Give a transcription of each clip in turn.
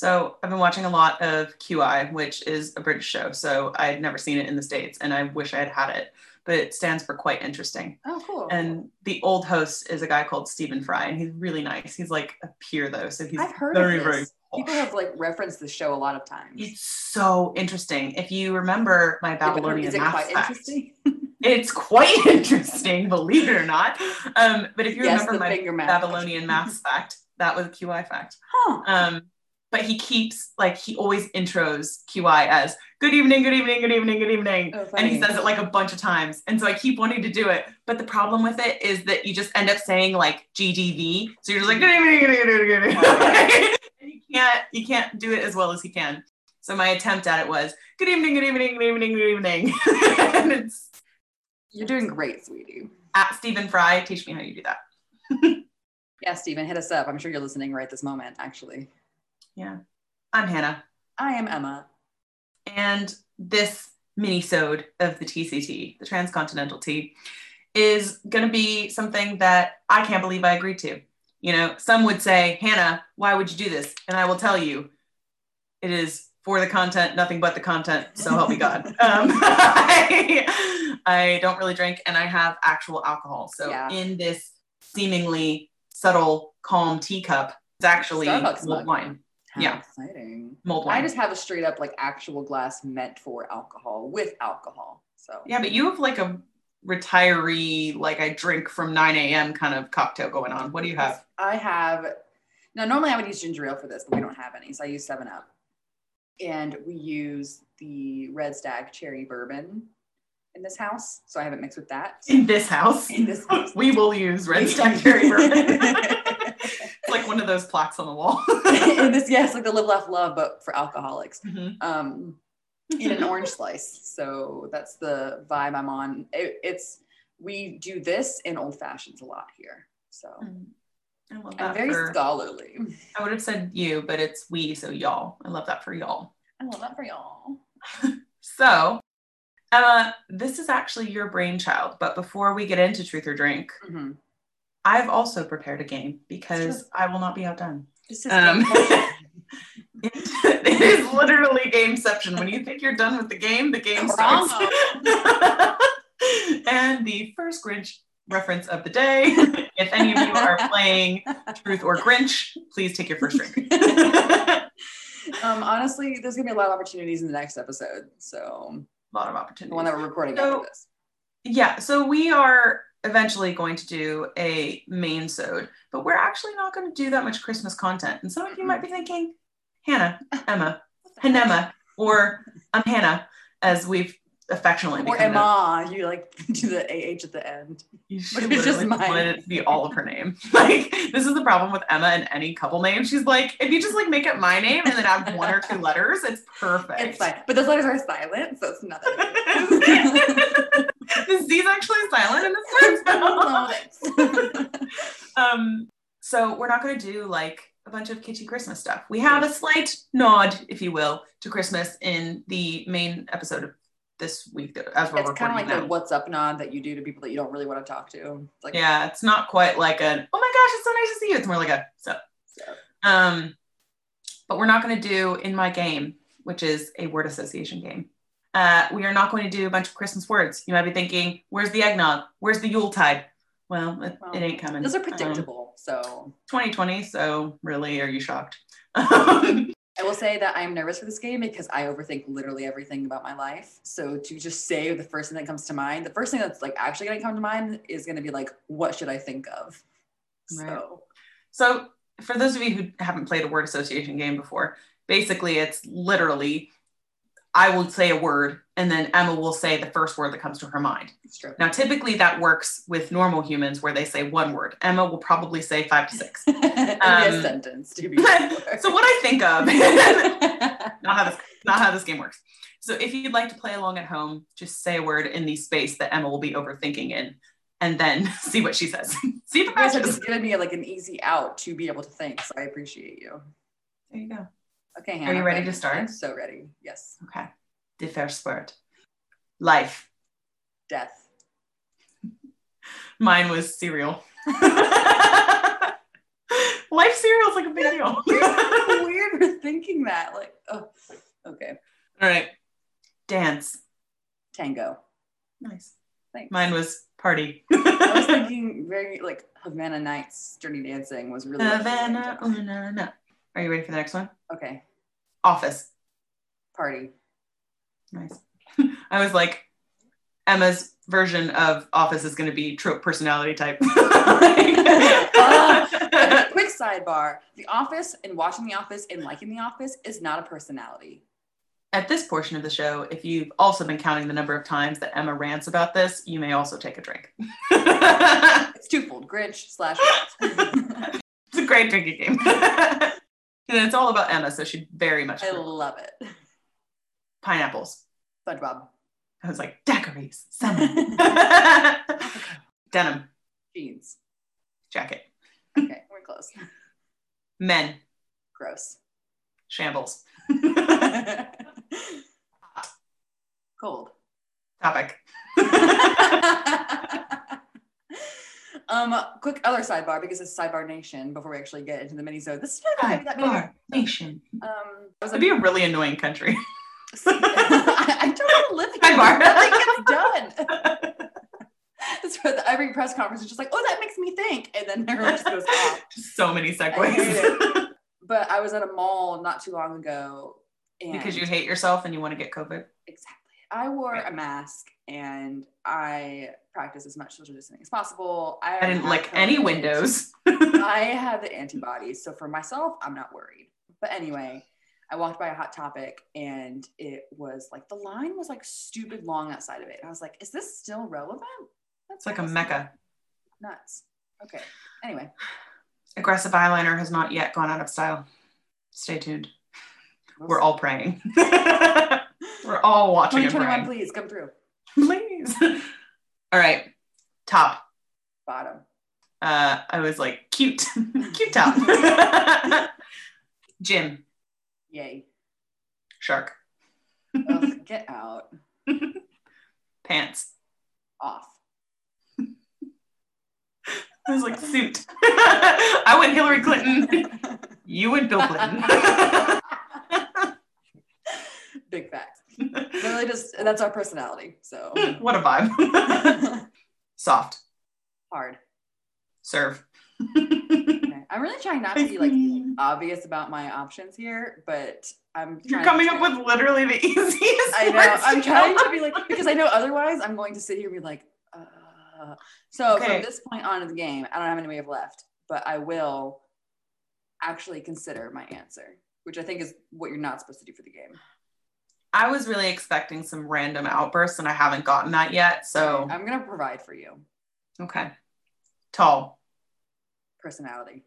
So I've been watching a lot of QI, which is a British show. So I'd never seen it in the States and I wish I had had it, but it stands for quite interesting. Oh, cool. And the old host is a guy called Stephen Fry, and he's really nice. He's like a peer though, so he's I've heard very, of very this. People have like referenced the show a lot of times. It's so interesting. If you remember my Yeah, Babylonian it math quite fact, interesting? it's quite interesting, believe it or not. Um, but if you Yes, remember my. Babylonian math fact, that was a QI fact. Huh. Um, but he keeps like he always intros QI as good evening, good evening, good evening, good evening. Oh, and he says it like a bunch of times. And so I keep wanting to do it. But the problem with it is that you just end up saying like GDV. So you're just like good evening, good evening, good evening, good evening. and you can't you can't do it as well as he can. So my attempt at it was good evening, good evening, good evening, good evening. and it's You're doing great, sweetie. at Stephen Fry. Teach me how you do that. Yeah, Stephen, hit us up. I'm sure you're listening right this moment, actually. Yeah. I'm Hanah. I am Emma. And this mini-sode of the TCT, the Transcontinental Tea, is going to be something that I can't believe I agreed to. You know, some would say, Hanah, why would you do this? And I will tell you, it is for the content, nothing but the content. So help me God. Um, I, I don't really drink and I have actual alcohol. So Yeah. in this seemingly subtle, calm teacup, it's actually wine. How Yeah. exciting. Mulled wine. I just have a straight up like actual glass meant for alcohol with alcohol. So Yeah, but you have like a retiree, like I drink from 9 a.m. kind of cocktail going on. What do you have? I have now normally I would use ginger ale for this, but we don't have any. So I use seven up. And we use the red stag cherry bourbon in this house. So I have it mixed with that. In this house, In this house. we will use red stag cherry bourbon. like one of those plaques on the wall. this, yes, like the live, laugh, love, but for alcoholics. Mhm. Um, in an orange slice. So that's the vibe I'm on. It, it's we do this in old fashions a lot here. So I love I'm that. very for- scholarly. I would have said you, but it's we, so y'all. I love that for y'all. I love that for y'all. So, Emma, this is actually your brainchild. But before we get into truth or drink, Mhm. I've also prepared a game because I will not be outdone. This is Um, it, is literally gameception. When you think you're done with the game, the game starts. and the first Grinch reference of the day. if any of you are playing Truth or Grinch, please take your first drink. um, honestly, there's gonna be a lot of opportunities in the next episode. So a lot of the opportunities. one that we're recording So- after this. Yeah, so we are eventually going to do a main sode, but we're actually not going to do that much Christmas content. And some of you might be thinking, Hanah, Emma, Hanema, or I'm Hanah, as we've affectionately Or. Emma, you like do the AH at the end. You should it's just mine. it to be all of her name. Like this is the problem with Emma and any couple name. She's like, if you just like make it my name and then add one or two letters, it's perfect. It's fine. But those letters are silent, so it's nothing. the Z's actually silent in this one. Um, so we're not going to do like a bunch of kitschy Christmas stuff. We have a slight nod, if you will, to Christmas in the main episode of this week as we're it's kind of like now. the what's up nod that you do to people that you don't really want to talk to. It's like, yeah, it's not quite like an oh my gosh, it's so nice to see you. It's more like a so. so. Um, but we're not going to do in my game, which is a word association game. Uh, we are not going to do a bunch of Christmas words. You might be thinking, "Where's the eggnog? Where's the Yuletide?" Well, it, Well, it ain't coming. Those are Um, predictable. so 2020. So really, are you shocked? Um, I will say that I'm nervous for this game because I overthink literally everything about my life. So to just say the first thing that comes to mind, the first thing that's like actually going to come to mind is going to be like, what should I think of? Right. So so for those of you who haven't played a word association game before, basically it's literally I will say a word and then Emma will say the first word that comes to her mind. true. Now, typically that works with normal humans where they say one word. Emma will probably say five to six. It'd a Um, sentence to be sure. so what I think of, not how this not how this game works. So if you'd like to play along at home, just say a word in the space that Emma will be overthinking in, and then see what she says. see if it matches. just given me like an easy out to be able to think. So I appreciate you. There you go. Okay, Hanah. Are you ready to start? I'm so ready. Yes. Okay. The first word. Life. Death. Mine was cereal. Life cereal is like a big deal. Weird for thinking that. Like, oh, okay. All right. Dance. Tango. Nice. Thanks. Mine was party. I was thinking very like Havana Nights, Dirty Dancing was really. Havana, ooh, na, na. Are you ready for the next one? Okay. Office. Party. Nice. I was like, Emma's version of Office is going to be trope personality type. Uh, quick sidebar: The Office and watching The Office and liking The Office is not a personality. At this portion of the show, if you've also been counting the number of times that Emma rants about this, you may also take a drink. it's It's twofold: Grinch slash. It's a great drinking game. And it's all about Emma, so she very much I love it. pineapples. SpongeBob. I was like, daiquiris, summer. Denim, Jeans. jacket. Okay, we're close. Men, Gross. shambles. Cold. Topic. um, quick other sidebar because it's sidebar nation. Before we actually get into the mini-sode, this is not gonna that. Bar Nation. Um, it was a- It'd be a really annoying country. I, I don't want to live here. Sidebar. Nothing gets done. It's for the, every press conference is just like, oh, that makes me think, and then everyone just goes off. so many segues. But I was at a mall not too long ago, and because you hate yourself and you want to get COVID. Exactly. I wore a mask and I practiced as much social distancing as possible. I, I didn't lick any windows. I had the antibodies. So for myself, I'm not worried. But anyway, I walked by a hot topic and it was like the line was like stupid long outside of it. And I was like, is this still relevant? That's like a mecca. Nuts. Okay. Anyway, Aggressive eyeliner has not yet gone out of style. Stay tuned. We're all praying. We're all watching 2021, please come through. Please. All right. Top. Bottom. Uh, I was like, cute. cute top. Gym. Yay. Shark. Ugh, get out. Pants. Off. I was like, suit. I went Hillary Clinton. You went Bill Clinton. Big facts. Really, just that's our personality. So what a vibe. Soft. hard. Serve. Okay. I'm really trying not to be like obvious about my options here, but I'm. You're coming up with literally the easiest. I know. I'm trying to be like because I know otherwise I'm going to sit here and be like. Uh. So Okay. from this point on in the game, I don't have any we have left, but I will actually consider my answer, which I think is what you're not supposed to do for the game. I was really expecting some random outbursts and I haven't gotten that yet. So, I'm gonna provide for you okay. Tall. personality.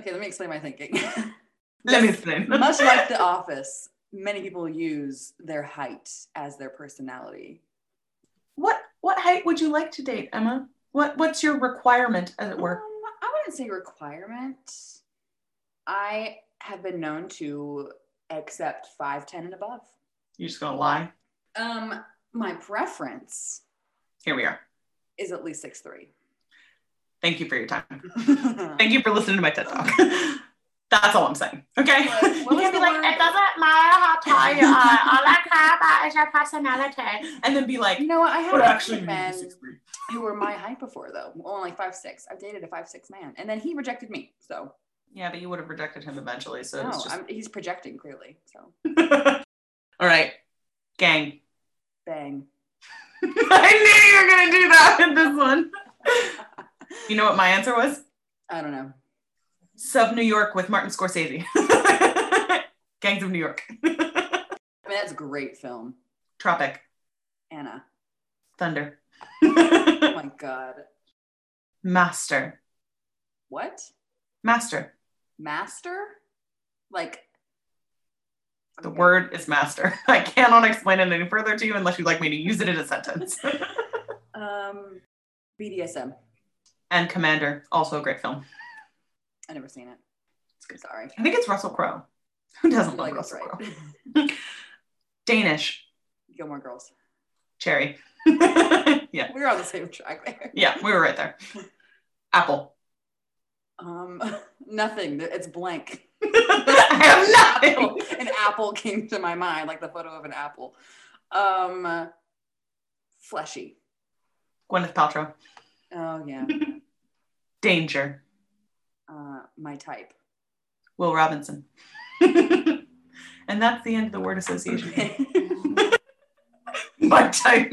Okay, let me explain my thinking. Let me explain. Much like The Office, many people use their height as their personality. What what height would you like to date, Emma? What what's your requirement, as it Um, were? I wouldn't say requirement. I have been known to accept 5'10 and above. You're just gonna lie. Um, my preference Here we are. is at least six three. Thank you for your time. Thank you for listening to my TED talk. That's all I'm saying. Okay. You can't be like, word? it doesn't matter how tall you are. All I care about is your personality. And then be like, You know what? I have actually, men maybe 6'3". who were my height before, though. Only five six. I've dated a five six man, and then he rejected me. So Yeah, but you would have rejected him eventually. So no, it's just he's projecting clearly. So all right. Gang. bang. I knew you were gonna do that with this one. You know what my answer was? I don't know. Sub New York with Martin Scorsese. Gangs of New York. I mean, that's a great film. Tropic. Anna. Thunder. Oh my god. Master. What? Master. Master? Like The word is master. I cannot explain it any further to you unless you'd like me to use it in a sentence. Um, BDSM. and Commander, also a great film. I never seen it. It's good. Sorry. I think it's Russell Crowe. Who doesn't like Russell right. Crowe? Danish. Gilmore Girls. Cherry. yeah, We're on the same track there. yeah, we were right there. Apple. Um, nothing. It's blank. I have apple. nothing. An apple came to my mind, like the photo of an apple. Um, fleshy. Gwyneth Paltrow. Oh yeah. Danger. Uh, my type. Will Robinson. and that's the end of the word association. my type.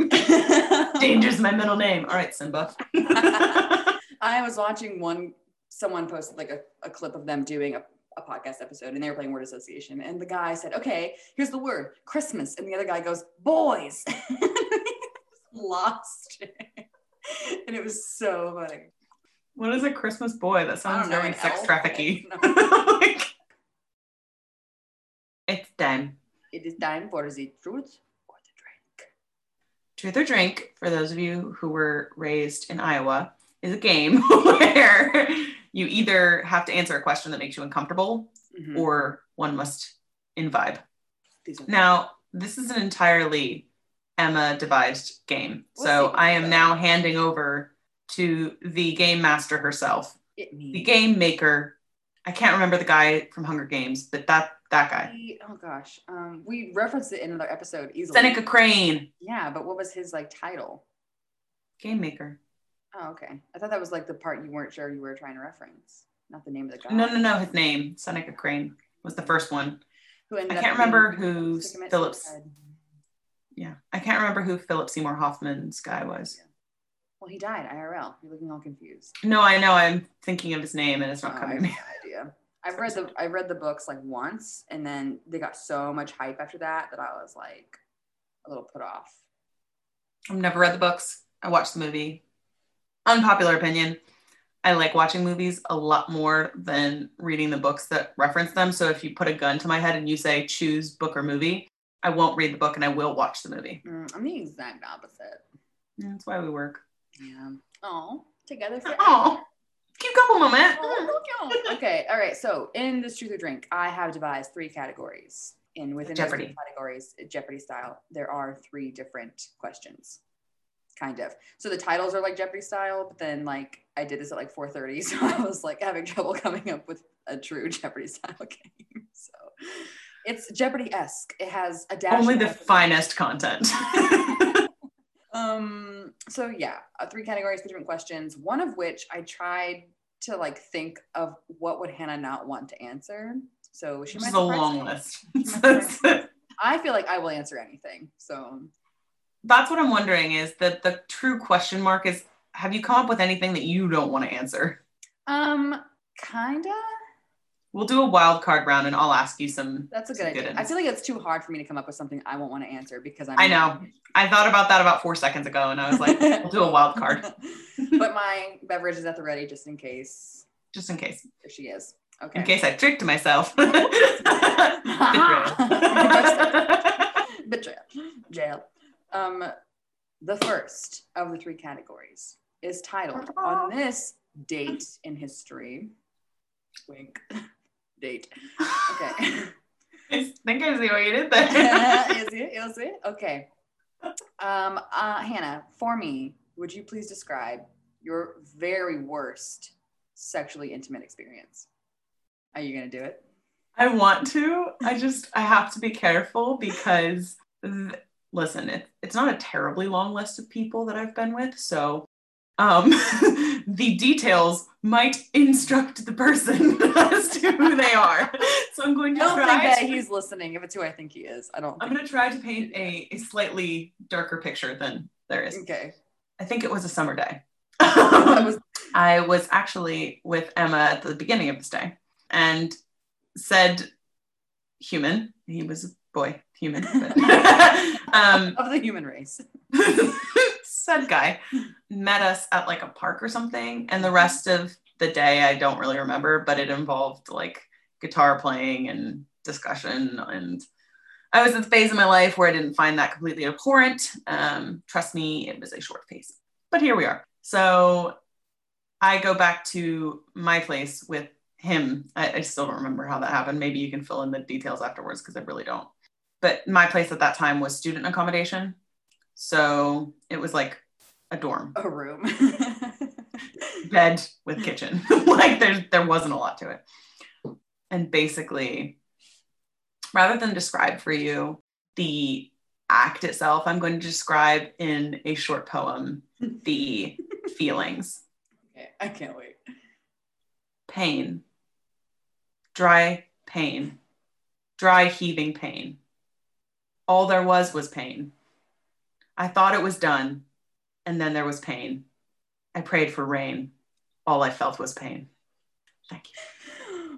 Danger's my middle name. All right, Simba. I was watching one, someone posted like a, a clip of them doing a, a podcast episode and they were playing word association. And the guy said, okay, here's the word Christmas. And the other guy goes, boys. Lost it. And it was so funny. what is a Christmas boy? That sounds very sex elf? trafficky. No. Like, it's time. It is time for the truth or the drink. Truth or Drink, for those of you who were raised in Iowa, is a game where you either have to answer a question that makes you uncomfortable Mhm. or one must imbibe. Now, this is an entirely Emma devised game. We'll so. I am now handing over to the game master herself, the game maker. I can't remember the guy from Hunger Games, but that that guy. We- oh gosh, um, we referenced it in another episode easily. Seneca Crane, Yeah, but what was his like title? game maker. Oh, okay. I thought that was like the part you weren't sure you were trying to reference, not the name of the guy. No, no, no. His name, Seneca Crane, was the first one. Who ended I can't remember who Phillips. Yeah, I can't remember who Philip Seymour Hoffman's guy was. Well, he died IRL. You're looking all confused. No, I know. I'm thinking of his name, and it's Oh, not I coming have to no me. idea. I've read the I read the books like once, and then they got so much hype after that that I was like a little put off. I've never read the books. I watched the movie. Unpopular opinion. I like watching movies a lot more than reading the books that reference them. So if you put a gun to my head and you say choose book or movie, I won't read the book and I will watch the movie. Mm, I'm the exact opposite. Yeah, That's why we work. Yeah. Oh, together for Oh, cute couple moment. Okay, all right. So in this truth or drink, I have devised three categories. And within those Jeopardy. three categories, Jeopardy style, there are three different questions. Kind of. So the titles are like Jeopardy style, but then like I did this at like 4:30, so I was like having trouble coming up with a true Jeopardy style game. So it's Jeopardy-esque. It has a dash. Only the finest content. Um, so yeah, uh, three categories, three different questions. One of which I tried to like think of what would Hanah not want to answer. So she might is a long me. list. I feel like I will answer anything. So That's what I'm wondering is that the true question mark is have you come up with anything that you don't want to answer? um kinda. We'll do a wild card round and I'll ask you some. That's a good idea. ones. I feel like it's too hard for me to come up with something I won't want to answer because I'm I know. I thought about that about four seconds ago and I was like, we'll do a wild card but my beverage is at the ready just in case. just in case. There she is. Okay. In case I tricked myself. Betrayal. Jail. Um, the first of the three categories is titled on this date in history. Wink. Date. Okay. I think I see what you did there. is it? Is it? Okay. Um, uh, Hanah, for me, would you please describe your very worst sexually intimate experience? Are you gonna do it? I want to. I just I have to be careful because th- listen, it, it's not a terribly long list of people that I've been with, so um the details might instruct the person as to who they are. So I'm going I to don't think that to- he's listening. If it's who I think he is, I don't. Know. I'm going to try to paint a, a slightly darker picture than there is. Okay. I think it was a summer day. Was I was actually with Emma at the beginning of this day and said human. He was a boy, human. Um, of the human race. said guy met us at like a park or something. And the rest of the day, I don't really remember, but it involved like guitar playing and discussion. And I was at the phase of my life where I didn't find that completely abhorrent. Um, trust me, it was a short phase. But here we are. So I go back to my place with him. I, I still don't remember how that happened. Maybe you can fill in the details afterwards because I really don't. But my place at that time was student accommodation. So it was like a dorm. A room. bed with kitchen. like there, there wasn't a lot to it. And basically, rather than describe for you the act itself, I'm going to describe in a short poem the feelings. Okay, I can't wait. Pain, dry pain, dry heaving pain. All there was was pain. I thought it was done, and then there was pain. I prayed for rain. All I felt was pain. Thank you.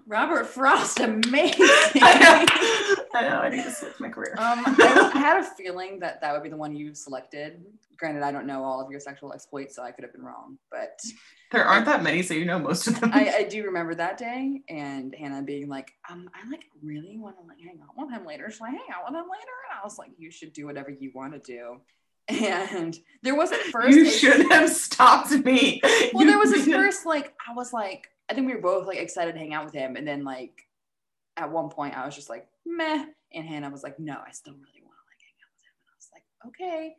Robert Frost, amazing. I know. I know. I need to switch my career. Um, I, I had a feeling that that would be the one you selected. Granted, I don't know all of your sexual exploits, so I could have been wrong. But there aren't that many, so you know most of them. I, I do remember that day, and Hanah being like, um, "I like really want to like hang out with him later. Should I hang out with him later?" And I was like, "You should do whatever you want to do." And there was at first you should have stopped me. well, You there was didn't- first like I was like I think we were both like excited to hang out with him, and then like at one point I was just like meh, and Hanah was like, no, I still really want to like hang out with him, and I was like okay,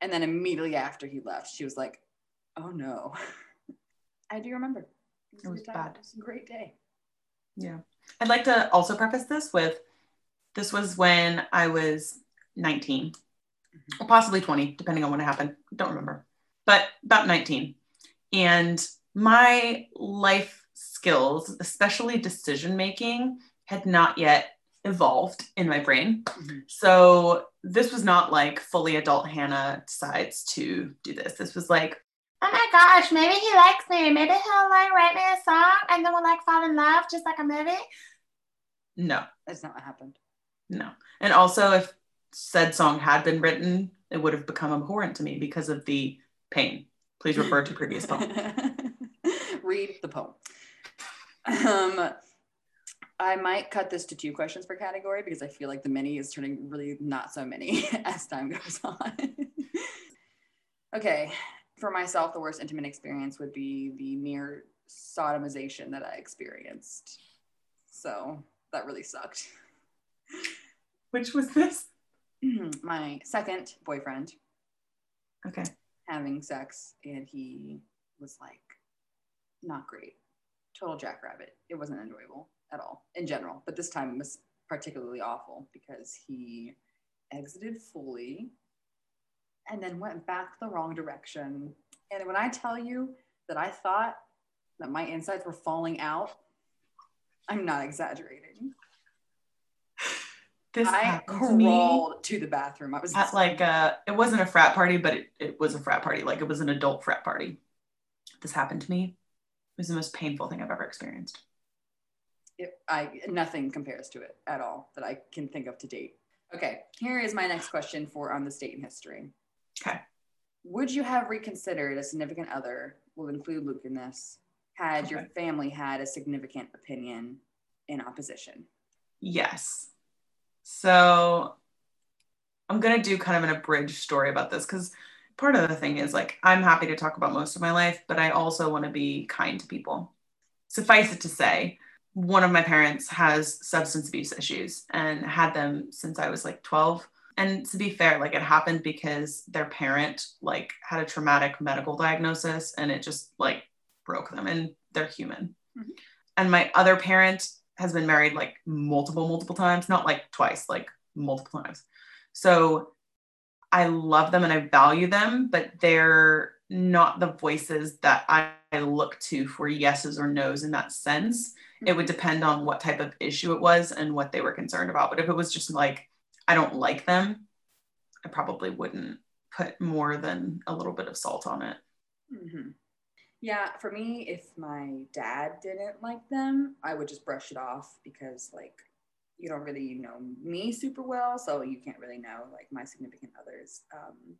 and then immediately after he left, she was like, oh no, I do remember. It was a good time. bad. It was a great day. Yeah. I'd like to also preface this with this was when I was 19 or possibly 20, depending on when it happened. Don't remember, but about 19. And my life skills, especially decision making, had not yet evolved in my brain. Mhm. So this was not like fully adult Hanah decides to do this. This was like, oh my gosh, maybe he likes me. Maybe he'll like write me a song and then we'll like fall in love just like a movie. No, That's not what happened. no. And also, if said song had been written, it would have become abhorrent to me because of the pain. Please refer to previous poem. Read the poem. Um, I might cut this to two questions per category because I feel like the mini is turning really not so many as time goes on. okay, for myself, the worst intimate experience would be the near sodomization that I experienced. So that really sucked. Which was this? My second boyfriend Okay. having sex and he was like not great total jackrabbit it wasn't enjoyable at all in general but this time was particularly awful because he exited fully and then went back the wrong direction and when i tell you that i thought that my insides were falling out i'm not exaggerating This i happened to me crawled to the bathroom i was at like a, it wasn't a frat party, but it, it was a frat party. Like it was an adult frat party. This happened to me. It was the most painful thing I've ever experienced. it, I nothing compares to it at all that I can think of to date. Okay, here is my next question for on the state and history. Okay. Would you have reconsidered a significant other? We'll include Luke in this. Had your family had a significant opinion in opposition? Yes. So I'm going to do kind of an abridged story about this because part of the thing is like, I'm happy to talk about most of my life, but I also want to be kind to people. Suffice it to say, one of my parents has substance abuse issues and had them since I was like 12. And to be fair, like it happened because their parent like had a traumatic medical diagnosis and it just like broke them and they're human. Mhm. And my other parent has been married like multiple, multiple times, not like twice, like multiple times. So I love them and I value them, but they're not the voices that I, I look to for yeses or nos in that sense. It would depend on what type of issue it was and what they were concerned about. But if it was just like, I don't like them, I probably wouldn't put more than a little bit of salt on it. hmm Yeah, for me, if my dad didn't like them, I would just brush it off because, like, you don't really know me super well, so you can't really know like my significant others. Um,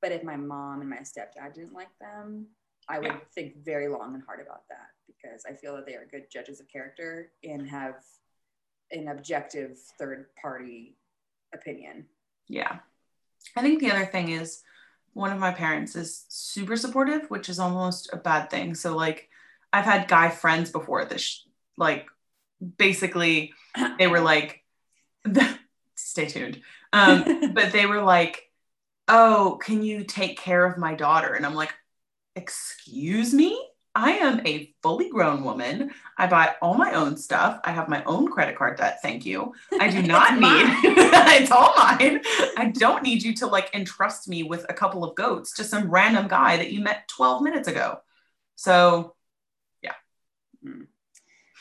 but if my mom and my stepdad didn't like them, I would Yeah. think very long and hard about that because I feel that they are good judges of character and have an objective third party opinion. Yeah. I think the other thing is one of my parents is super supportive, which is almost a bad thing. So, like, I've had guy friends before this, like, basically, they were like, stay tuned. Um, but they were like, oh, can you take care of my daughter? And I'm like, excuse me? I am a fully grown woman. I buy all my own stuff. I have my own credit card debt. Thank you. I do not need it's all mine. I don't need you to like entrust me with a couple of goats to some random guy that you met 12 minutes ago. So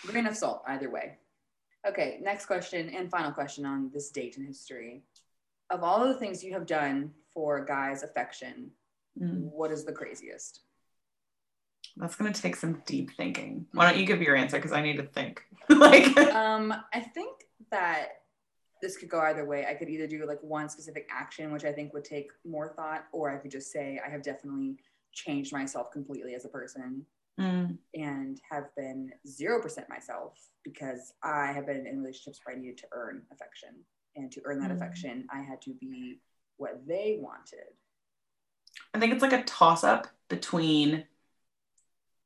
Grain of salt, either way. Okay, next question and final question on this date in history. Of all the things you have done for a guy's affection, mm, what is the craziest? that's gonna take some deep thinking. Why don't you give your answer? Because I need to think. like Um, I think that this could go either way. I could either do like one specific action, which I think would take more thought, or I could just say I have definitely changed myself completely as a person mm, and have been 0% myself because I have been in relationships where I needed to earn affection. And to earn that Mm. affection, I had to be what they wanted. I think it's like a toss up between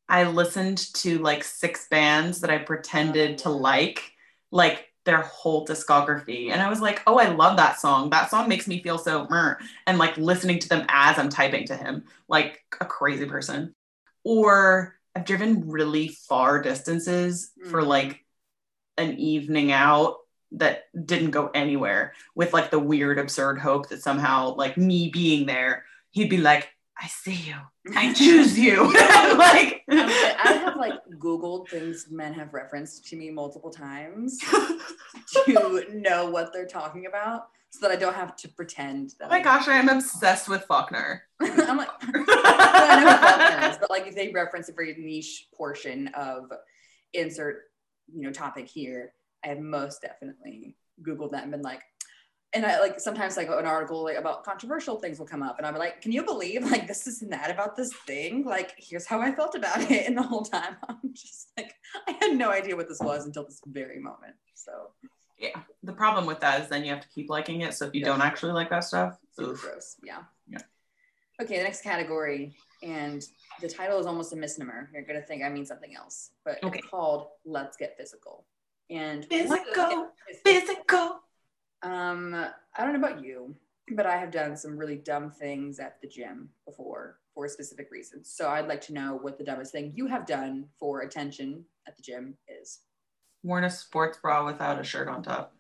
I listened to like six bands that I pretended to like, like their whole discography. And I was like, oh, I love that song. That song makes me feel so, meh," and like listening to them as I'm typing to him, like a crazy person. Or I've driven really far distances for Mhm. like an evening out that didn't go anywhere with like the weird, absurd hope that somehow, like me being there, he'd be like, I see you. I choose you. like, Um, I have like Googled things men have referenced to me multiple times to know what they're talking about so that I don't have to pretend that oh my gosh, I am obsessed with Faulkner. I'm like, I know Faulkner is, but like if they reference a very niche portion of insert, you know, topic here, I have most definitely Googled that and been like, and I like sometimes like an article like about controversial things will come up, and I'm like, can you believe like this is that about this thing? Like, here's how I felt about it, and the whole time I'm just like, I had no idea what this was until this very moment. So yeah. The problem with that is then you have to keep liking it. So if you don't actually like that stuff, super oof. gross. Yeah. Yeah. Okay, the next category, and the title is almost a misnomer. You're gonna think I mean something else, but Okay. it's called "Let's Get Physical." And Physical, physical. Um, I don't know about you, but I have done some really dumb things at the gym before for specific reasons. So I'd like to know what the dumbest thing you have done for attention at the gym is. Worn a sports bra without a shirt on top.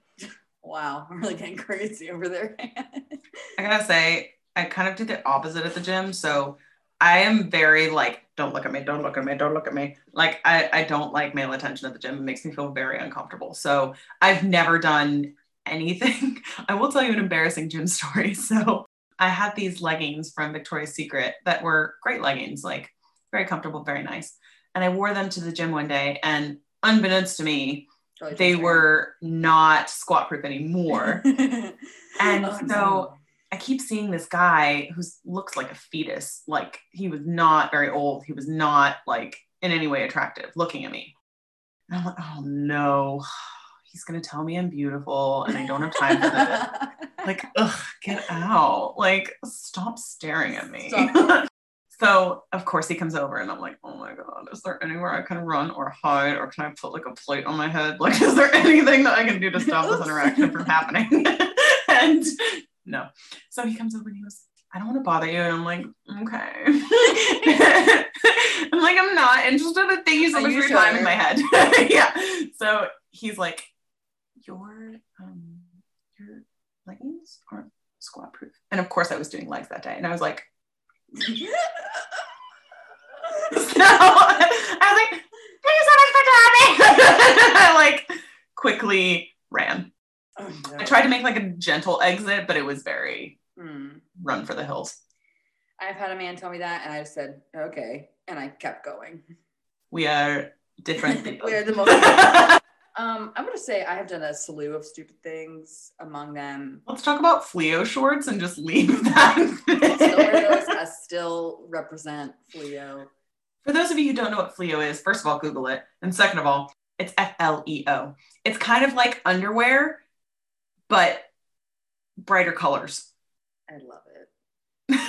Wow, I'm really getting crazy over there. I gotta say, I kind of did the opposite at the gym. So I am very like, don't look at me, don't look at me, don't look at me. Like I, I don't like male attention at the gym. It makes me feel very uncomfortable. So I've never done anything. I will tell you an embarrassing gym story. So I had these leggings from Victoria's Secret that were great leggings, like very comfortable, very nice. And I wore them to the gym one day, and unbeknownst to me, Totally they were not squat proof anymore. And Oh, so no. I keep seeing this guy who looks like a fetus. Like he was not very old. He was not like in any way attractive looking at me. And I'm like, oh no, he's gonna tell me I'm beautiful and I don't have time for this. like, ugh, get out. Like, stop staring at me. Stop. so of course he comes over and I'm like, oh my god, is there anywhere I can run or hide or can I put like a plate on my head? Like, is there anything that I can do to stop this interaction from happening? and no. So he comes over and he goes, I don't want to bother you. And I'm like, okay. I'm like, I'm not interested. in so Are much your time in my head. yeah. So he's like, your um your leggings aren't squat proof. And of course I was doing legs that day. And I was like, so I was like, thank you so much for me. I like quickly ran. Oh, no. I tried to make like a gentle exit, but it was very Hmm. run for the hills. I've had a man tell me that, and I just said, okay. And I kept going. We are different people. We're the most. Um, I'm gonna say I have done a slew of stupid things. Among them, Let's talk about Fleo shorts and just leave that. Still. I still represent Fleo. For those of you who don't know what Fleo is, first of all, Google it. And second of all, it's F L E O. It's kind of like underwear, but brighter colors. I love it.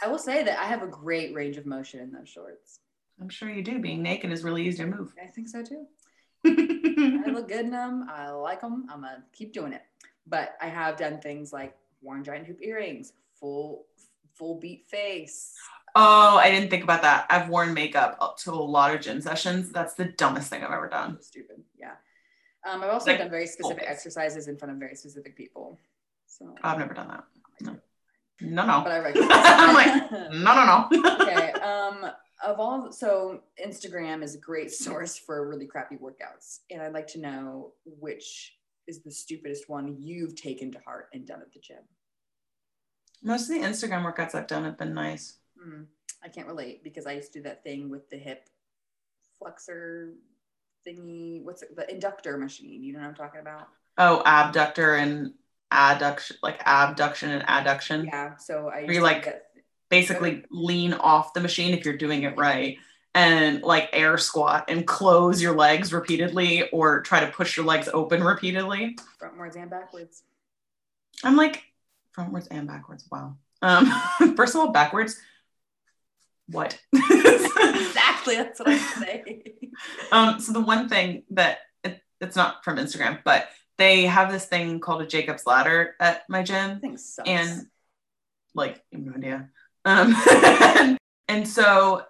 I will say that I have a great range of motion in those shorts. I'm sure you do. Being naked is really easy to move. I think so too. I look good in them. I like them. I'm gonna keep doing it. But I have done things like worn giant hoop earrings, full full beat face. Oh, I didn't think about that. I've worn makeup up to a lot of gym sessions. That's the dumbest thing I've ever done. Stupid. Yeah. Um, I've also Like, done very specific always. exercises in front of very specific people. So, I've never done that. No, no, no. but I recommend. I'm like, no, no, no. okay. Um, of all, so Instagram is a great source for really crappy workouts, and I'd like to know which is the stupidest one you've taken to heart and done at the gym. Most of the Instagram workouts I've done have been nice. Hmm, I can't relate because I used to do that thing with the hip flexor thingy. What's it? The inductor machine. You know what I'm talking about? Oh, abductor and adduction, like abduction and adduction. Yeah. So I. you, to like, that- Basically, lean off the machine if you're doing it right, and like air squat and close your legs repeatedly, or try to push your legs open repeatedly. frontwards and backwards. I'm like frontwards and backwards. Wow. Um, first of all, backwards. What? exactly. That's what I'm saying. Um, so the one thing that it, it's not from Instagram, but they have this thing called a Jacob's ladder at my gym, and like I have no idea. Um, and so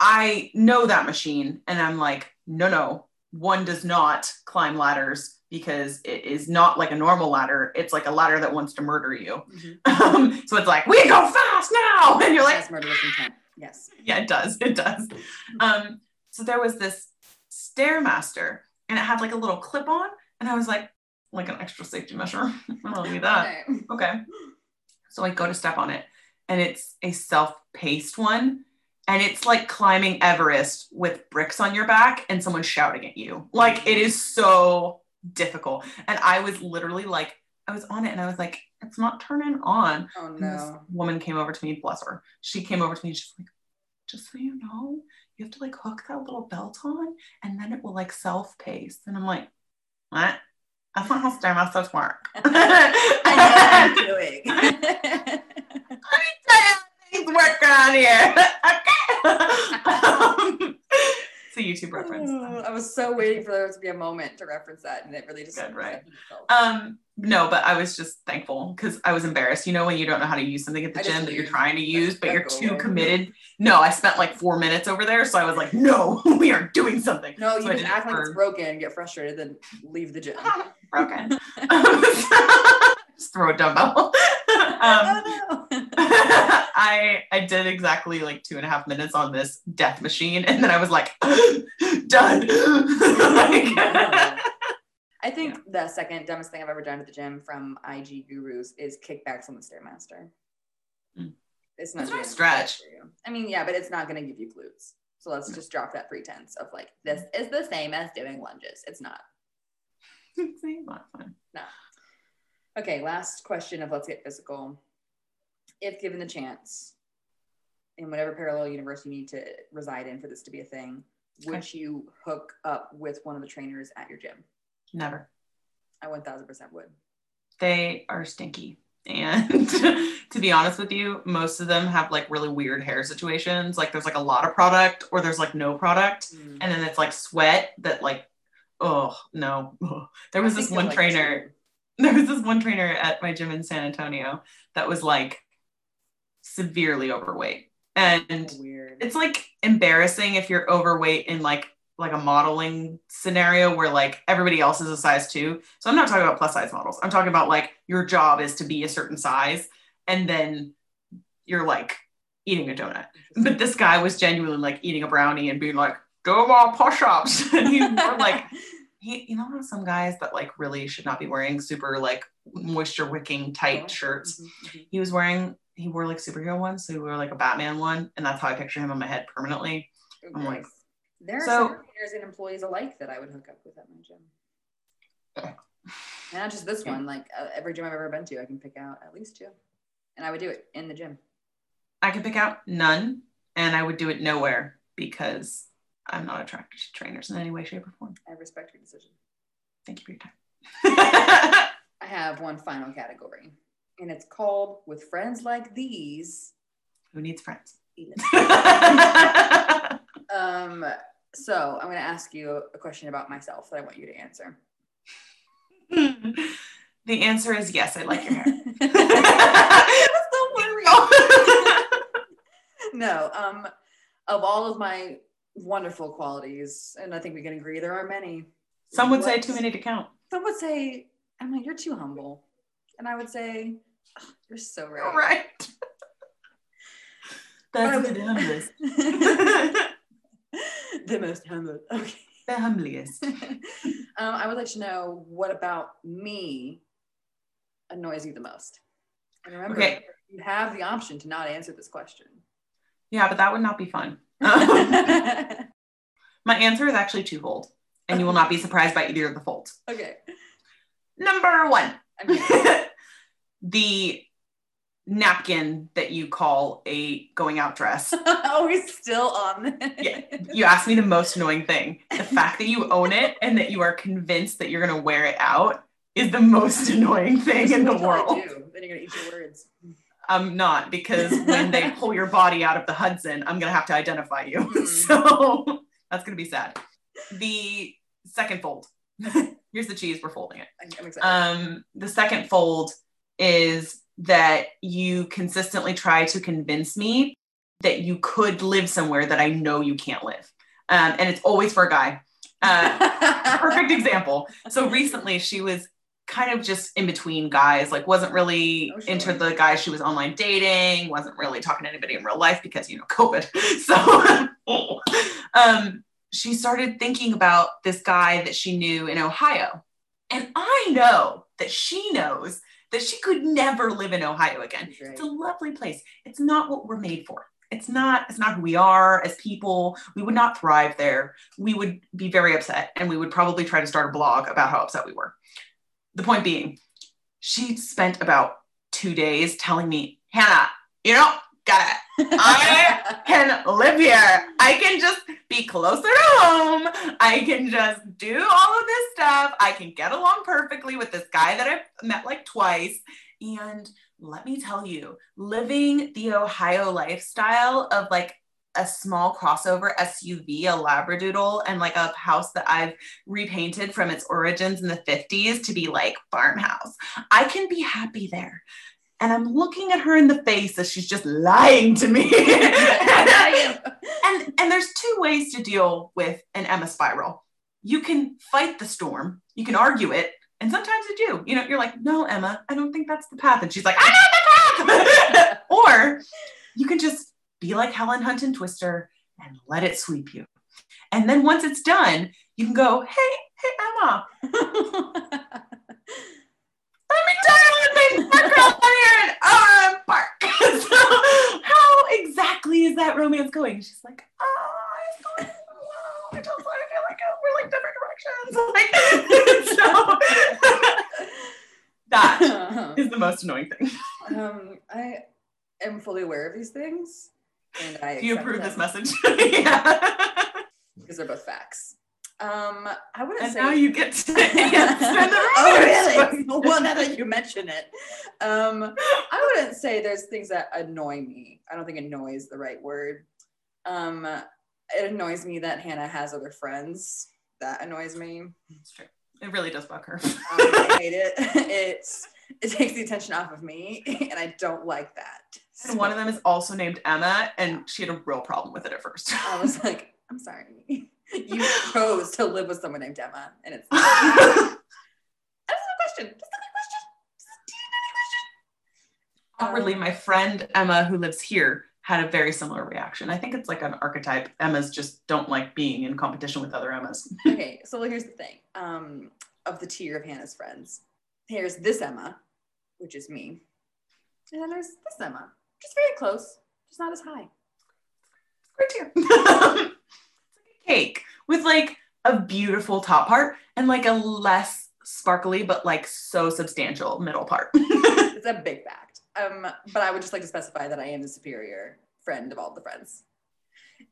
I know that machine, and I'm like, no, no, one does not climb ladders because it is not like a normal ladder. It's like a ladder that wants to murder you. Mhm. Um, so it's like, we go fast now, and you're like, Yes, murderous intent. Yes. yeah, it does. It does. Um, so there was this Stairmaster and it had like a little clip on, and I was like, like an extra safety measure. I'll you that. Okay. Okay. So I go to step on it, and it's a self-paced one. And it's like climbing Everest with bricks on your back and someone shouting at you. Like it is so difficult. And I was literally like, I was on it and I was like, it's not turning on. Oh And this no. woman came over to me, bless her. She came over to me and she's like, just so you know, you have to like hook that little belt on and then it will like self pace. And I'm like, what? That's not how Stairmasters work. I know what I'm doing. Things work around here. okay. Um, a YouTube reference. I was so waiting for there to be a moment to reference that, and it really just Good, right. Um, no, but I was just thankful because I was embarrassed. You know, when you don't know how to use something at the I gym that you're trying to use, but you're too away. committed. No, I spent like four minutes over there, so I was like, "No, we are doing something." no, you So act like it's broken, get frustrated, then leave the gym. broken. just throw a dumbbell. um, oh. I I did exactly like two and a half minutes on this death machine, and then I was like, done. Like- I think the second dumbest thing I've ever done at the gym from IG gurus is kickbacks on the stairmaster. Mm. It's not It's not a stretch. for you. I mean, yeah, but it's not going to give you glutes. So let's just drop that pretense of like this is the same as doing lunges. It's not. See, not fun. Okay, last question of let's get physical. If given the chance, in whatever parallel universe you need to reside in for this to be a thing, would you hook up with one of the trainers at your gym? Never. I 1000% would. They are stinky. And to be honest with you, most of them have like really weird hair situations. Like there's like a lot of product or there's like no product. Mm. And then it's like sweat that like, oh no. There was I this one like, trainer. there was this one trainer at my gym in San Antonio that was like severely overweight. And it's like embarrassing if you're overweight in like like a modeling scenario where like everybody else is a size two. So I'm not talking about plus size models. I'm talking about like your job is to be a certain size and then you're like eating a donut. But this guy was genuinely like eating a brownie and being like, do more push-ups. and he wore like he, you know how some guys that like really should not be wearing super like moisture wicking tight shirts. Mhm, mhm. He was wearing he wore like superhero ones, so he wore like a Batman one, and that's how I picture him in my head permanently. I'm like- there are So- some trainers and employees alike that I would hook up with at my gym. And not just this one, like uh, every gym I've ever been to, I can pick out at least two, and I would do it in the gym. I could pick out none, and I would do it nowhere because I'm not attracted to trainers in any way, shape, or form. I respect your decision. Thank you for your time. I have one final category, and it's called "With Friends Like These." Who needs friends? Um, so I'm going to ask you a question about myself that I want you to answer. the answer is yes. I like your hair. That's so Don't worry. no. Um, of all of my wonderful qualities, and I think we can agree there are many. Some would say too many to count. Some would say, Emma, you're too humble, and I would say, "Ugh, you're so right. Right. That's the would- humblest. the most humble. Okay. the humbliest. um, I would like to know what about me annoys you the most. And remember, Okay. you have the option to not answer this question. Yeah, but that would not be fun. My answer is actually twofold, and you will not be surprised by either of the folds. okay. Number one, I mean, the napkin that you call a going out dress. oh, we're still on this. Yeah. You asked me the most annoying thing. The fact that you own it and that you are convinced that you're going to wear it out is the most annoying thing in the Wait till I world. do, Then you're gonna eat your words. I'm not because when they pull your body out of the Hudson, I'm gonna have to identify you. Hmm. So that's gonna be sad. The second fold. Here's the cheese. We're folding it. I'm I'm excited. Um, the second fold is that you consistently try to convince me that you could live somewhere that I know you can't live, um, and it's always for a guy. Uh, perfect example. So recently she was kind of just in between guys, like wasn't really Oh, sure. into the guys she was online dating, wasn't really talking to anybody in real life because, you know, COVID. So um, she started thinking about this guy that she knew in Ohio. And I know that she knows that she could never live in Ohio again. Right. It's a lovely place. It's not what we're made for. It's not, it's not who we are as people. We would not thrive there. We would be very upset and we would probably try to start a blog about how upset we were. The point being, she spent about two days telling me, Hanah, you know, got it. I can live here. I can just be closer to home. I can just do all of this stuff. I can get along perfectly with this guy that I've met like twice. And let me tell you, living the Ohio lifestyle of like a small crossover SUV, a Labradoodle, and like a house that I've repainted from its origins in the 50s to be like farmhouse. I can be happy there. And I'm looking at her in the face as she's just lying to me. and, and there's two ways to deal with an Emma spiral. You can fight the storm, you can argue it, and sometimes you do. You know, you're like, no, Emma, I don't think that's the path. And she's like, I know the path. or you can just be like Helen Hunt and Twister and let it sweep you. And then once it's done, you can go, hey, hey, Emma, tell you what they fuck up here in Overland Park. so how exactly is that romance going? She's like, oh, going so well. I just I feel like we're like different directions. Like, so that is the most annoying thing. um, I am fully aware of these things, and I Do you approve this message? yeah. because they're both facts. Um, I wouldn't And say. now you get to spend the oh, really? well, now that you mention it, um, I wouldn't say there's things that annoy me. I don't think annoy is the right word. Um, it annoys me that Hanah has other friends. That annoys me. Um, It's true. It really does bug her. I hate it. It's it takes the attention off of me, and I don't like that. And one of them is also named Emma, and she had a real problem with it at first. I was like, I'm sorry. You chose to live with someone named Emma, and it's not. That's a question. Just a question. Just a question. Awkwardly, Um, my friend Emma, who lives here, had a very similar reaction. I think it's like an archetype. Emmas just don't like being in competition with other Emmas. okay, so here's the thing. Um, of the tier of Hanah's friends, here's this Emma, which is me, and then there's this Emma, just very close, just not as high. Right here. It's like a cake with like a beautiful top part and like a less sparkly but like so substantial middle part. It's a big fact. Um, but I would just like to specify that I am the superior friend of all the friends,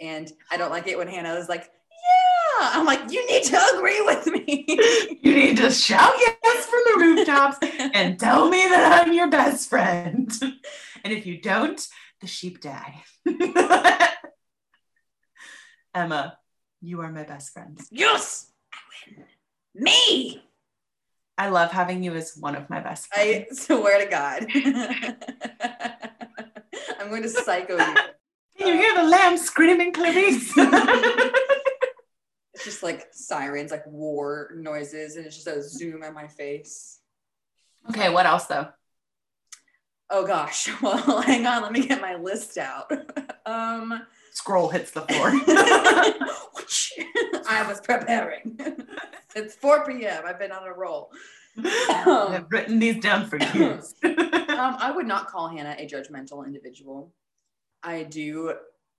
and I don't like it when Hanah is like, "Yeah," I'm like, "You need to agree with me." you need to shout yes from the rooftops and tell me that I'm your best friend. And if you don't, the sheep die. Emma, you are my best friend. yes, I win. Me. I love having you as one of my best friends. I swear to God. I'm going to psycho you. Can you hear the lamb screaming, Clarice? It's just like sirens, like war noises, and it's just a zoom at my face. okay, what else though? Oh gosh. Well, hang on. Let me get my list out. um, Scroll hits the floor. I was preparing. it's 4 p.m. I've been on a roll. I've written these down for years. Um, I would not call Hanah a judgmental individual. I do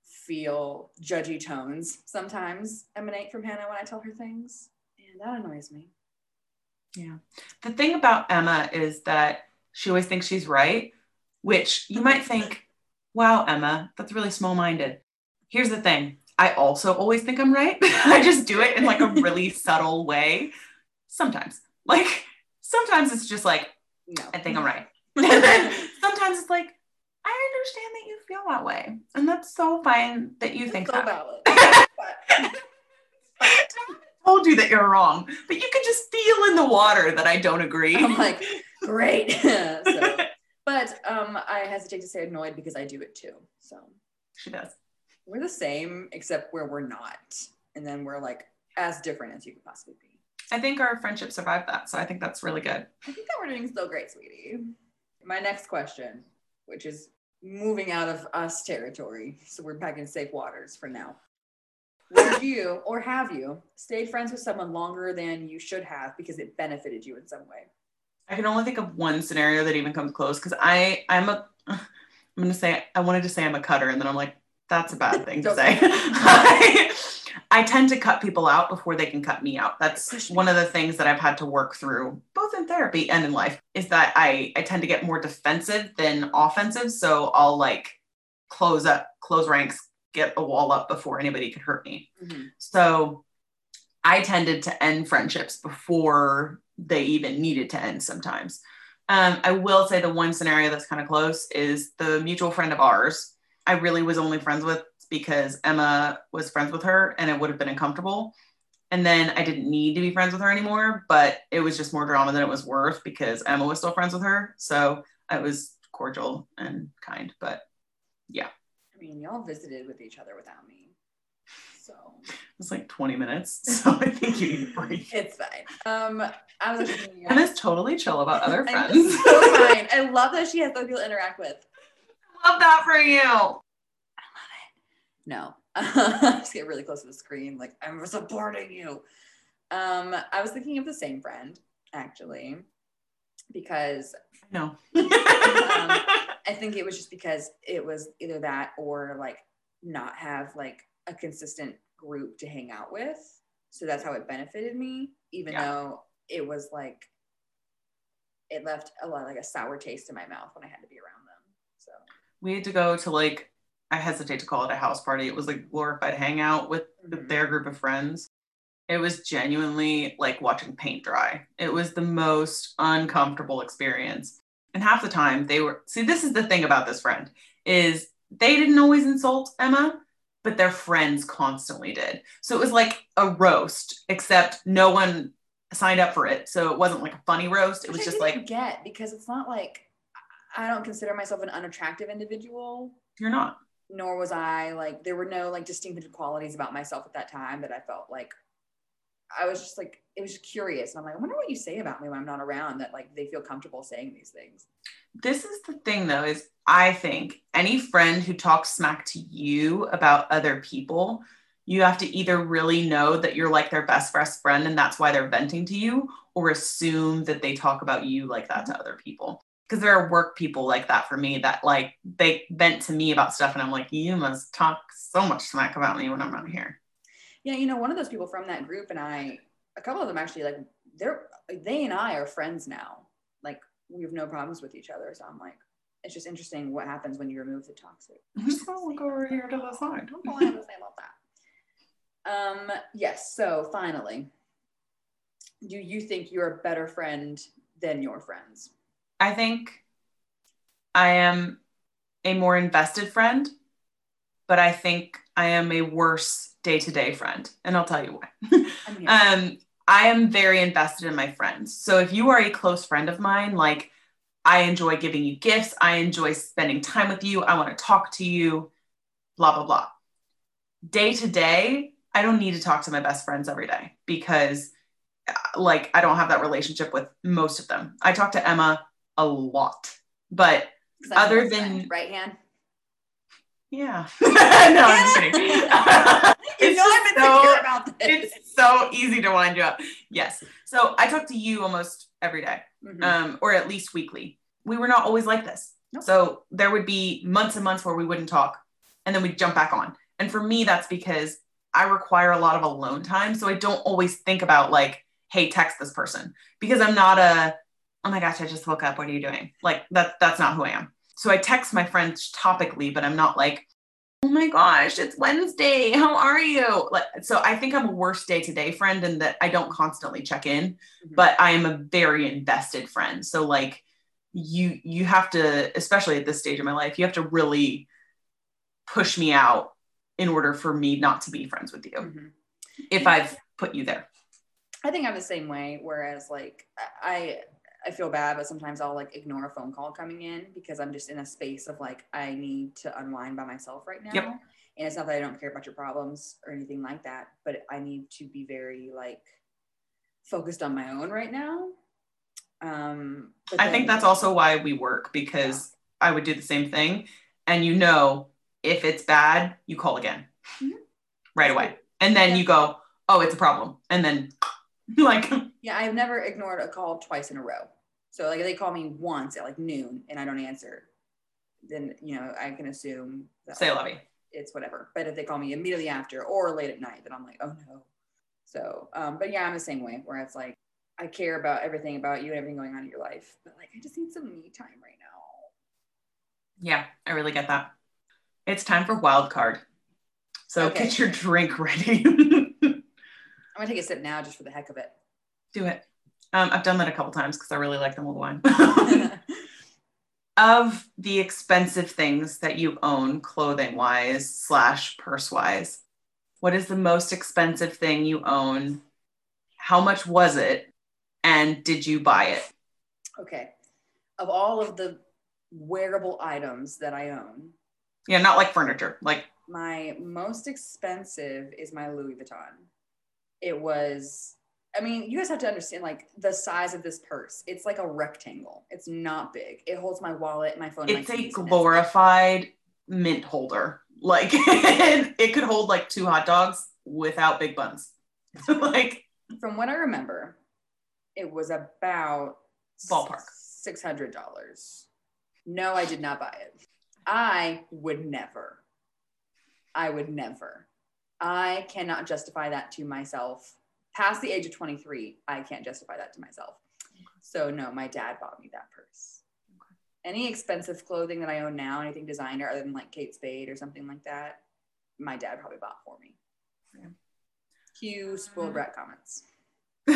feel judgy tones sometimes emanate from Hanah when I tell her things, and that annoys me. Yeah. The thing about Emma is that she always thinks she's right, which you might think, wow, Emma, that's really small minded. Here's the thing I also always think I'm right. I just do it in like a really subtle way. Sometimes. Like, sometimes it's just like, No, I think I'm right. And then sometimes it's like, I understand that you feel that way. And that's so fine that you think so that. valid. I told you that you're wrong, but you can just feel in the water that I don't agree. I'm like, great. so, but um, I hesitate to say annoyed because I do it too. So she does. We're the same, except where we're not, and then we're like as different as you could possibly be. I think our friendship survived that. So I think that's really good. I think that we're doing so great, sweetie. My next question, which is moving out of us territory, so we're back in safe waters for now. Would you or have you stayed friends with someone longer than you should have because it benefited you in some way? I can only think of one scenario that even comes close because I I'm a I'm gonna say I wanted to say I'm a cutter and then I'm like that's a bad thing to say. I, I tend to cut people out before they can cut me out. That's one of the things that I've had to work through both in therapy and in life is that I I tend to get more defensive than offensive. So I'll like close up, close ranks, get a wall up before anybody could hurt me. So I tended to end friendships before they even needed to end sometimes. Um, I will say the one scenario that's kind of close is the mutual friend of ours. I really was only friends with because Emma was friends with her and it would have been uncomfortable. And then I didn't need to be friends with her anymore, but it was just more drama than it was worth because Emma was still friends with her. So I was cordial and kind, but yeah. I mean, y'all visited with each other without me. So it's like 20 minutes. So I think you need a break. it's fine. Um, I was Emma's totally chill about other friends. so fine. I love that she has other people to interact with. Love that for you. I love it. No, just get really close to the screen. Like I'm supporting you. Um, I was thinking of the same friend actually, because No. I think it was just because it was either that or like not have like a consistent group to hang out with. So that's how it benefited me, even Yeah. though it was like it left a lot like a sour taste in my mouth when I had to be around them. So we had to go to like, I hesitate to call it a house party. It was like glorified hangout with Mhm. their group of friends. It was genuinely like watching paint dry. It was the most uncomfortable experience. And half the time they were see, this is the thing about this friend is they didn't always insult Emma, but their friends constantly did. So it was like a roast, except no one signed up for it. So it wasn't like a funny roast. It was I just like, get because it's not like I don't consider myself an unattractive individual, you're not. nor was I like there were no like distinctive qualities about myself at that time that I felt like I was just like it was just curious. And I'm like, I wonder what you say about me when I'm not around that like they feel comfortable saying these things. this is the thing though is i think any friend who talks smack to you about other people you have to either really know that you're like their best best friend and that's why they're venting to you or assume that they talk about you like that to other people because there are work people like that for me that like they vent to me about stuff and i'm like you must talk so much smack about me when i'm not here Yeah, you know, one of those people from that group and I, a couple of them actually like they're they and I are friends now. Like we have no problems with each other. So I'm like, it's just interesting what happens when you remove the toxic. i'm just gonna look over here to the side That's all I have to say about that. Um, yes, so finally, do you think you're a better friend than your friends? I think I am a more invested friend, but I think I am a worse day to day friend. And I'll tell you why. Um, I am very invested in my friends. So if you are a close friend of mine, like I enjoy giving you gifts, I enjoy spending time with you, I want to talk to you. blah, blah, blah. Day to day, I don't need to talk to my best friends every day because uh, like I don't have that relationship with most of them. I talk to Emma a lot, But Other than- right hand. yeah. no, I'm just kidding. you know I'm so- about this. it's so easy to wind you up. Yes. So I talk to you almost every day, Mhm. um, or at least weekly. We were not always like this. Nope. So there would be months and months where we wouldn't talk and then we'd jump back on. And for me, that's because I require a lot of alone time. So I don't always think about like, hey, text this person because I'm not a, oh my gosh, I just woke up. What are you doing? Like that, that's not who I am. So I text my friends topically, but I'm not like, oh my gosh, it's Wednesday. How are you? Like, so I think I'm a worse day to day friend in that I don't constantly check in, Mhm. but I am a very invested friend. So like you you have to, especially at this stage of my life, you have to really push me out in order for me not to be friends with you Mhm. if I've put you there. I think I'm the same way. Whereas, like, I I feel bad, but sometimes I'll like ignore a phone call coming in because I'm just in a space of like I need to unwind by myself right now. Yep. And it's not that I don't care about your problems or anything like that, but I need to be very like focused on my own right now. Um, but I think that's also why we work because I would do the same thing. And you know, if it's bad, you call again Mhm. right away. And then Yeah. you go, oh, it's a problem. And then, like, Yeah, I've never ignored a call twice in a row. So like they call me once at like noon and I don't answer, then you know I can assume that say love you. it's whatever. But if they call me immediately after or late at night, then I'm like, oh no. So, um, but yeah, I'm the same way where it's like I care about everything about you and everything going on in your life, but like I just need some me time right now. Yeah, I really get that. It's time for wild card. So Okay. get your drink ready. I'm gonna take a sip now just for the heck of it. do it. Um, I've done that a couple times because I really like the old wine. of the expensive things that you own, clothing wise slash purse wise, what is the most expensive thing you own? How much was it? And did you buy it? okay. Of all of the wearable items that I own, Yeah, not like furniture. Like, my most expensive is my Louis Vuitton. It was, I mean, you guys have to understand like the size of this purse. It's like a rectangle. It's not big. It holds my wallet, my phone. it's my a glorified mint holder. Like, it could hold like two hot dogs without big buns. like, From what I remember, it was about Ballpark. six hundred dollars. No, I did not buy it. I would never. I would never. I cannot justify that to myself. Past the age of 23, I can't justify that to myself. So no, my dad bought me that purse. Any expensive clothing that I own now, anything designer other than like Kate Spade or something like that, my dad probably bought for me. Yeah. Cue spoiled brat comments.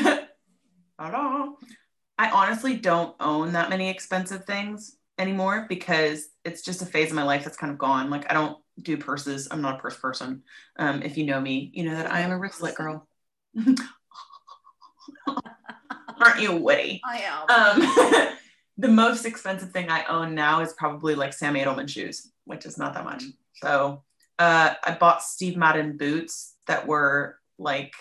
I honestly don't own that many expensive things anymore because it's just a phase of my life that's kind of gone. Like I don't do purses. I'm not a purse person. Um, if you know me, you know that I am a wristlet girl. Aren't you witty? I am. Um, the most expensive thing I own now is probably like Sam Edelman shoes, which is not that much. So uh, I bought Steve Madden boots that were like,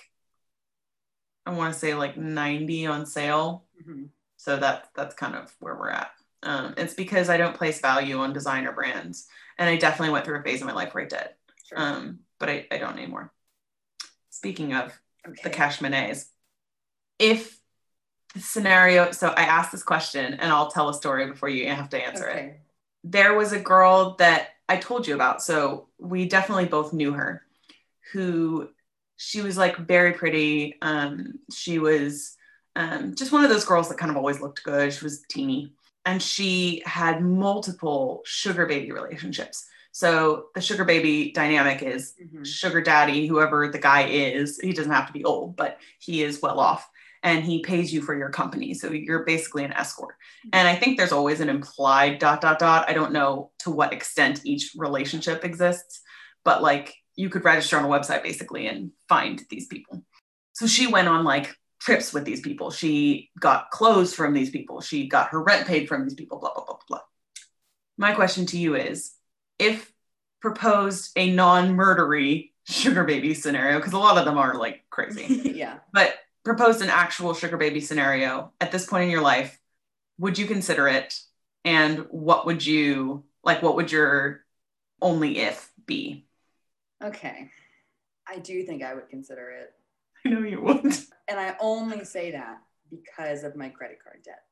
I want to say like 90 on sale. Mhm. So that that's kind of where we're at. Um, it's because I don't place value on designer brands, and I definitely went through a phase in my life where I did. Sure. Um, but I, I don't anymore. Speaking of okay. the cash monets. If the scenario, so I asked this question and I'll tell a story before you have to answer it. There was a girl that I told you about. So we definitely both knew her, who she was like very pretty. Um, she was um, just one of those girls that kind of always looked good. She was teeny and she had multiple sugar baby relationships. So the sugar baby dynamic is Mhm. sugar daddy, whoever the guy is, he doesn't have to be old, but he is well off and he pays you for your company. So you're basically an escort. And I think there's always an implied dot, dot, dot. I don't know to what extent each relationship exists, but like you could register on a website basically and find these people. So she went on like trips with these people. She got clothes from these people. She got her rent paid from these people, blah, blah, blah, blah. My question to you is if proposed a non-murdery sugar baby scenario because a lot of them are like crazy yeah. but proposed an actual sugar baby scenario at this point in your life would you consider it and what would you like what would your only if be Okay. I do think I would consider it. i know you would And I only say that because of my credit card debt.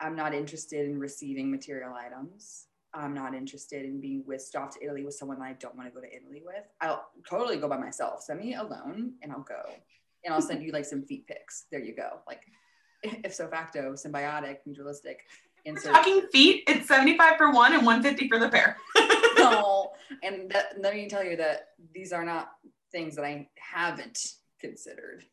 I'm not interested in receiving material items. I'm not interested in being whisked off to Italy with someone that I don't want to go to Italy with. I'll totally go by myself. Send me alone and I'll go. And I'll send you like some feet pics. There you go. Like ipso facto, symbiotic, mutualistic. We're talking feet it's 75 for one and 150 for the pair no. And that, let me tell you that these are not things that I haven't considered.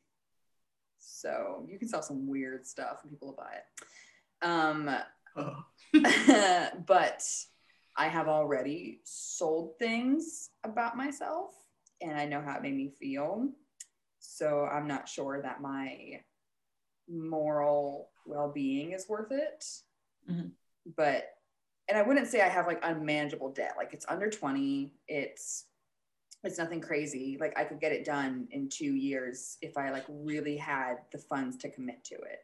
So you can sell some weird stuff and people will buy it. Um, Oh. but I have already sold things about myself and I know how it made me feel. So I'm not sure that my moral well being is worth it. Mhm. But, and I wouldn't say I have like unmanageable debt. Like it's under 20. It's, it's nothing crazy. Like I could get it done in two years if I like really had the funds to commit to it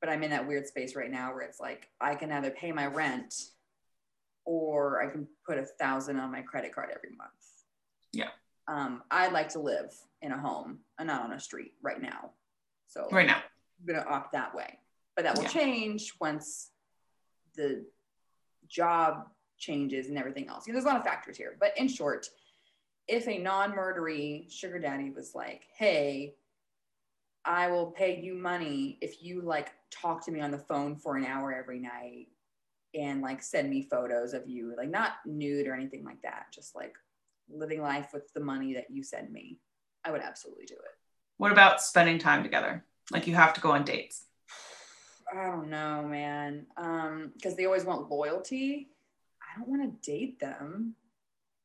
but I'm in that weird space right now where it's like I can either pay my rent or I can put a thousand on my credit card every month. Yeah. Um, I'd like to live in a home and not on a street right now. So right now I'm gonna opt that way. But that will Yeah. change once the job changes and everything else. You know, there's a lot of factors here. But in short, if a non-murdery sugar daddy was like, hey, I will pay you money if you like talk to me on the phone for an hour every night and like send me photos of you, like not nude or anything like that, just like living life with the money that you send me. I would absolutely do it. what about spending time together like you have to go on dates I don't know, man. Um, because they always want loyalty. I don't want to date them.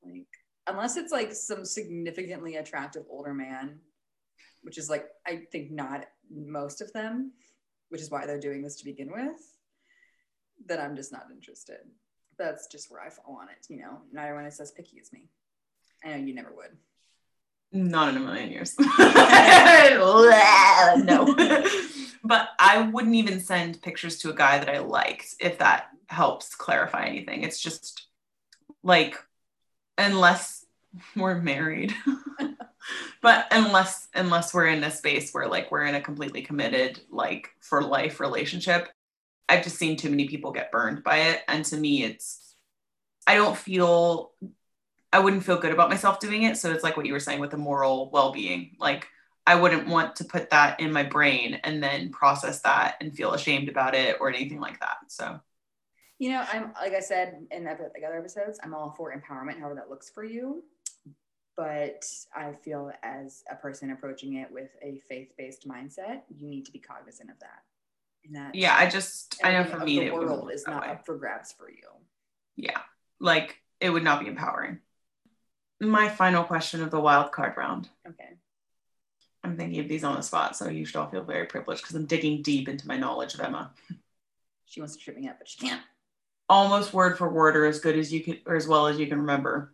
Like, unless it's like some significantly attractive older man, which is like, I think not most of them, which is why they're doing this to begin with, then I'm just not interested. That's just where I fall on it, you know. Not everyone is as picky as me. I know you never would. Not in a million years. no. but I wouldn't even send pictures to a guy that I liked if that helps clarify anything. It's just like, unless we're married. but unless unless we're in a space where like we're in a completely committed like for life relationship i've just seen too many people get burned by it. And to me it's i don't feel i wouldn't feel good about myself doing it. So it's like what you were saying with the moral well-being. Like i wouldn't want to put that in my brain and then process that and feel ashamed about it or anything like that. So. You know, I'm like I said in the like other episodes, I'm all for empowerment, however that looks for you. But I feel as a person approaching it with a faith-based mindset, you need to be cognizant of that. That yeah i just i know for me the world is not way. up for grabs for you. yeah like it would not be empowering my final question of the wild card round Okay. i'm thinking of these on the spot so you should all feel very privileged because i'm digging deep into my knowledge of emma She wants to trip me up, but she can't. almost word for word or as good as you can or as well as you can remember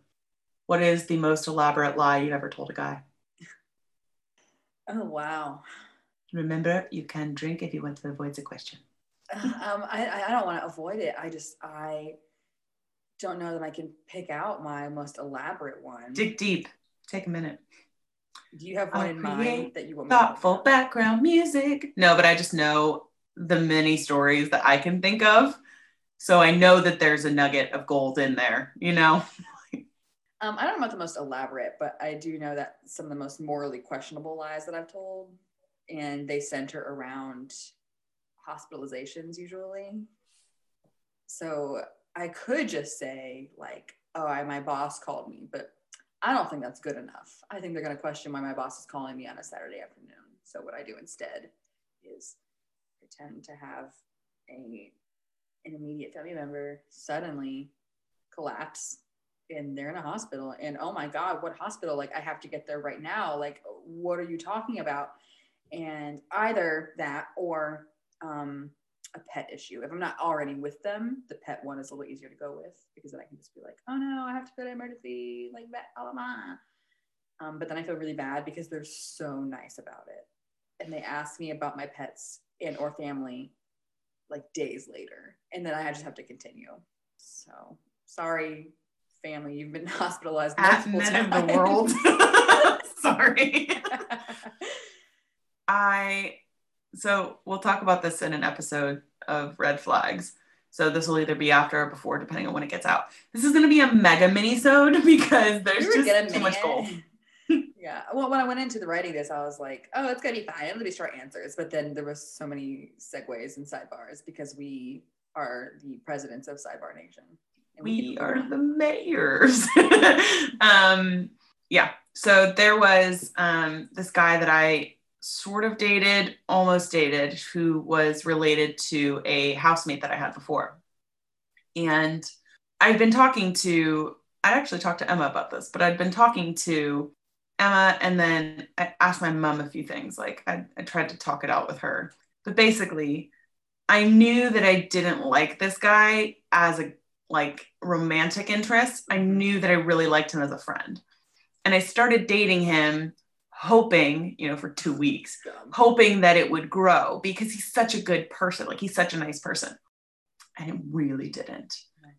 what is the most elaborate lie you've ever told a guy Oh wow. Remember you can drink if you want to avoid the question. Um, I, I don't want to avoid it. I just I don't know that I can pick out my most elaborate one. dig deep. Take a minute. Do you have one I'll in mind that you want me to thoughtful background music. No but i just know the many stories that i can think of. So i know that there's a nugget of gold in there you know? Um, I don't know about the most elaborate, but I do know that some of the most morally questionable lies that I've told, and they center around hospitalizations usually. So I could just say like, "Oh, I, my boss called me," but I don't think that's good enough. I think they're going to question why my boss is calling me on a Saturday afternoon. So what I do instead is pretend to have a an immediate family member suddenly collapse and they're in a hospital and oh my god what hospital like i have to get there right now like what are you talking about and either that or um a pet issue. If I'm not already with them, the pet one is a little easier to go with because then I can just be like, oh no, I have to go to emergency, like that, blah, blah, blah. Um, but then I feel really bad because they're so nice about it. And they ask me about my pets and or family like days later. And then I just have to continue. So sorry, family, you've been hospitalized At multiple men times. of the world. Sorry. I so we'll talk about this in an episode of red flags. So this will either be after or before, depending on when it gets out. This is going to be a mega mini-sode because there's We just too much gold. yeah. Well, when I went into the writing this, I was like, oh, it's gonna be fine. It'll be short answers. But then there was so many segues and sidebars because we are the presidents of Sidebar Nation. And We can- are the mayors. um, yeah. So there was um, this guy that I sort of dated, almost dated, who was related to a housemate that I had before. And I'd been talking to, I actually talked to Emma about this, but I'd been talking to Emma and then I asked my mom a few things. Like I, I tried to talk it out with her. But basically, I knew that I didn't like this guy as a like romantic interest. I knew that I really liked him as a friend. And I started dating him hoping, you know, for 2 weeks, hoping that it would grow because he's such a good person. Like he's such a nice person. And it really didn't.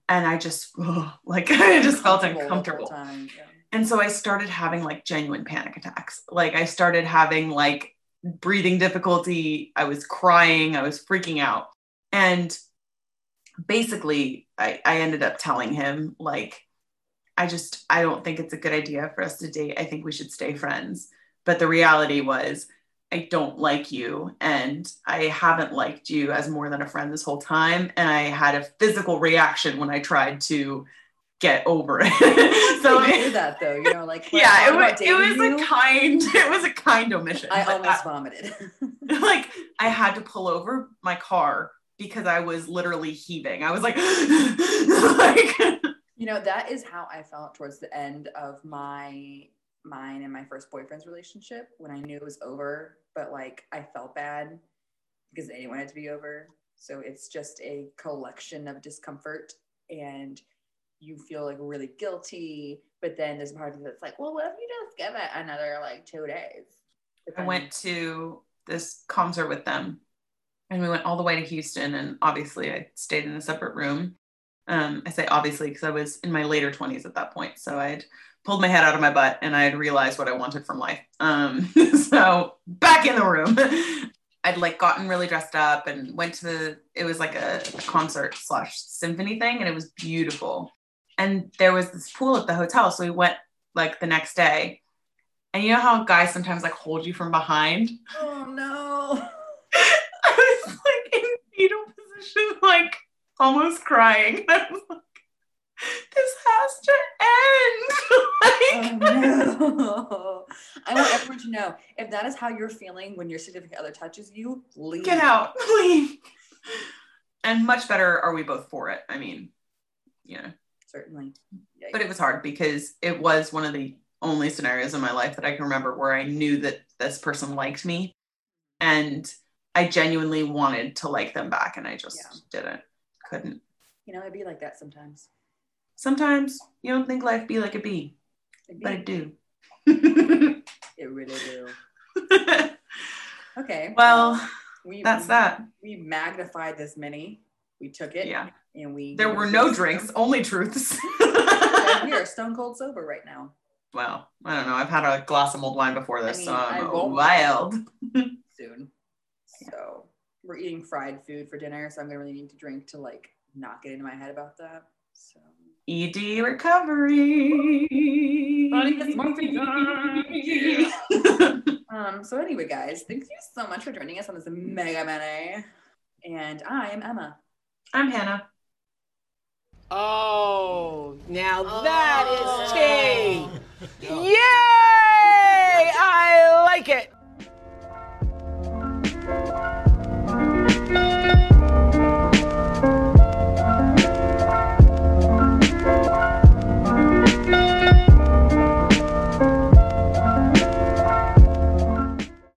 And I just ugh, like I just felt uncomfortable. time, yeah. And so I started having like genuine panic attacks. Like I started having like breathing difficulty. I was crying. I was freaking out. And basically, I, I ended up telling him, like, I just, I don't think it's a good idea for us to date. I think we should stay friends. But the reality was, I don't like you. And I haven't liked you as more than a friend this whole time. And I had a physical reaction when I tried to get over it. So I do that though, you know, like yeah, it was, it was you, a kind, it was a kind omission. I almost vomited. Like I had to pull over my car because I was literally heaving. I was like, like You know, that is how I felt towards the end of my mine and my first boyfriend's relationship when I knew it was over, but like I felt bad because they didn't want it to be over. So it's just a collection of discomfort and you feel like really guilty, but then there's a part of you that's like, well, what if you just give it another like two days? I went to this concert with them and we went all the way to Houston and obviously I stayed in a separate room. Um, I say obviously because I was in my later 20s at that point. So I had pulled my head out of my butt and I had realized what I wanted from life. Um, so back in the room. I'd like gotten really dressed up and went to the it was like a, concert slash symphony thing and it was beautiful. And there was this pool at the hotel. So we went like the next day. And you know how guys sometimes like hold you from behind? Oh no. I was like in fetal position, like almost crying. I was like, this has to end. Oh no. I want everyone to know if that is how you're feeling when your significant other touches you, leave. Get out, leave. And much better are we both for it. I mean, yeah. know, Certainly. but it was hard because it was one of the only scenarios in my life that I can remember where I knew that this person liked me and I genuinely wanted to like them back and I just Yeah. didn't, couldn't. You know, it'd be like that sometimes. Sometimes you don't think life be like a be, But it do. it really do. Okay. well, we, that's we- that. We magnified this mini. We took it. Yeah. And we. There were no drinks, only truths. We are stone cold sober right now. well, I don't know. I've had a glass of mulled wine before this, I mean, so I'm wild. Soon. So we're eating fried food for dinner, so I'm gonna really need to drink to like not get into my head about that. So. ED recovery. Um, so anyway, guys, thank you so much for joining us on this mega mini. And I'm Emma. I'm Hanah. Oh, now that is tea. Oh. Yay! I like it.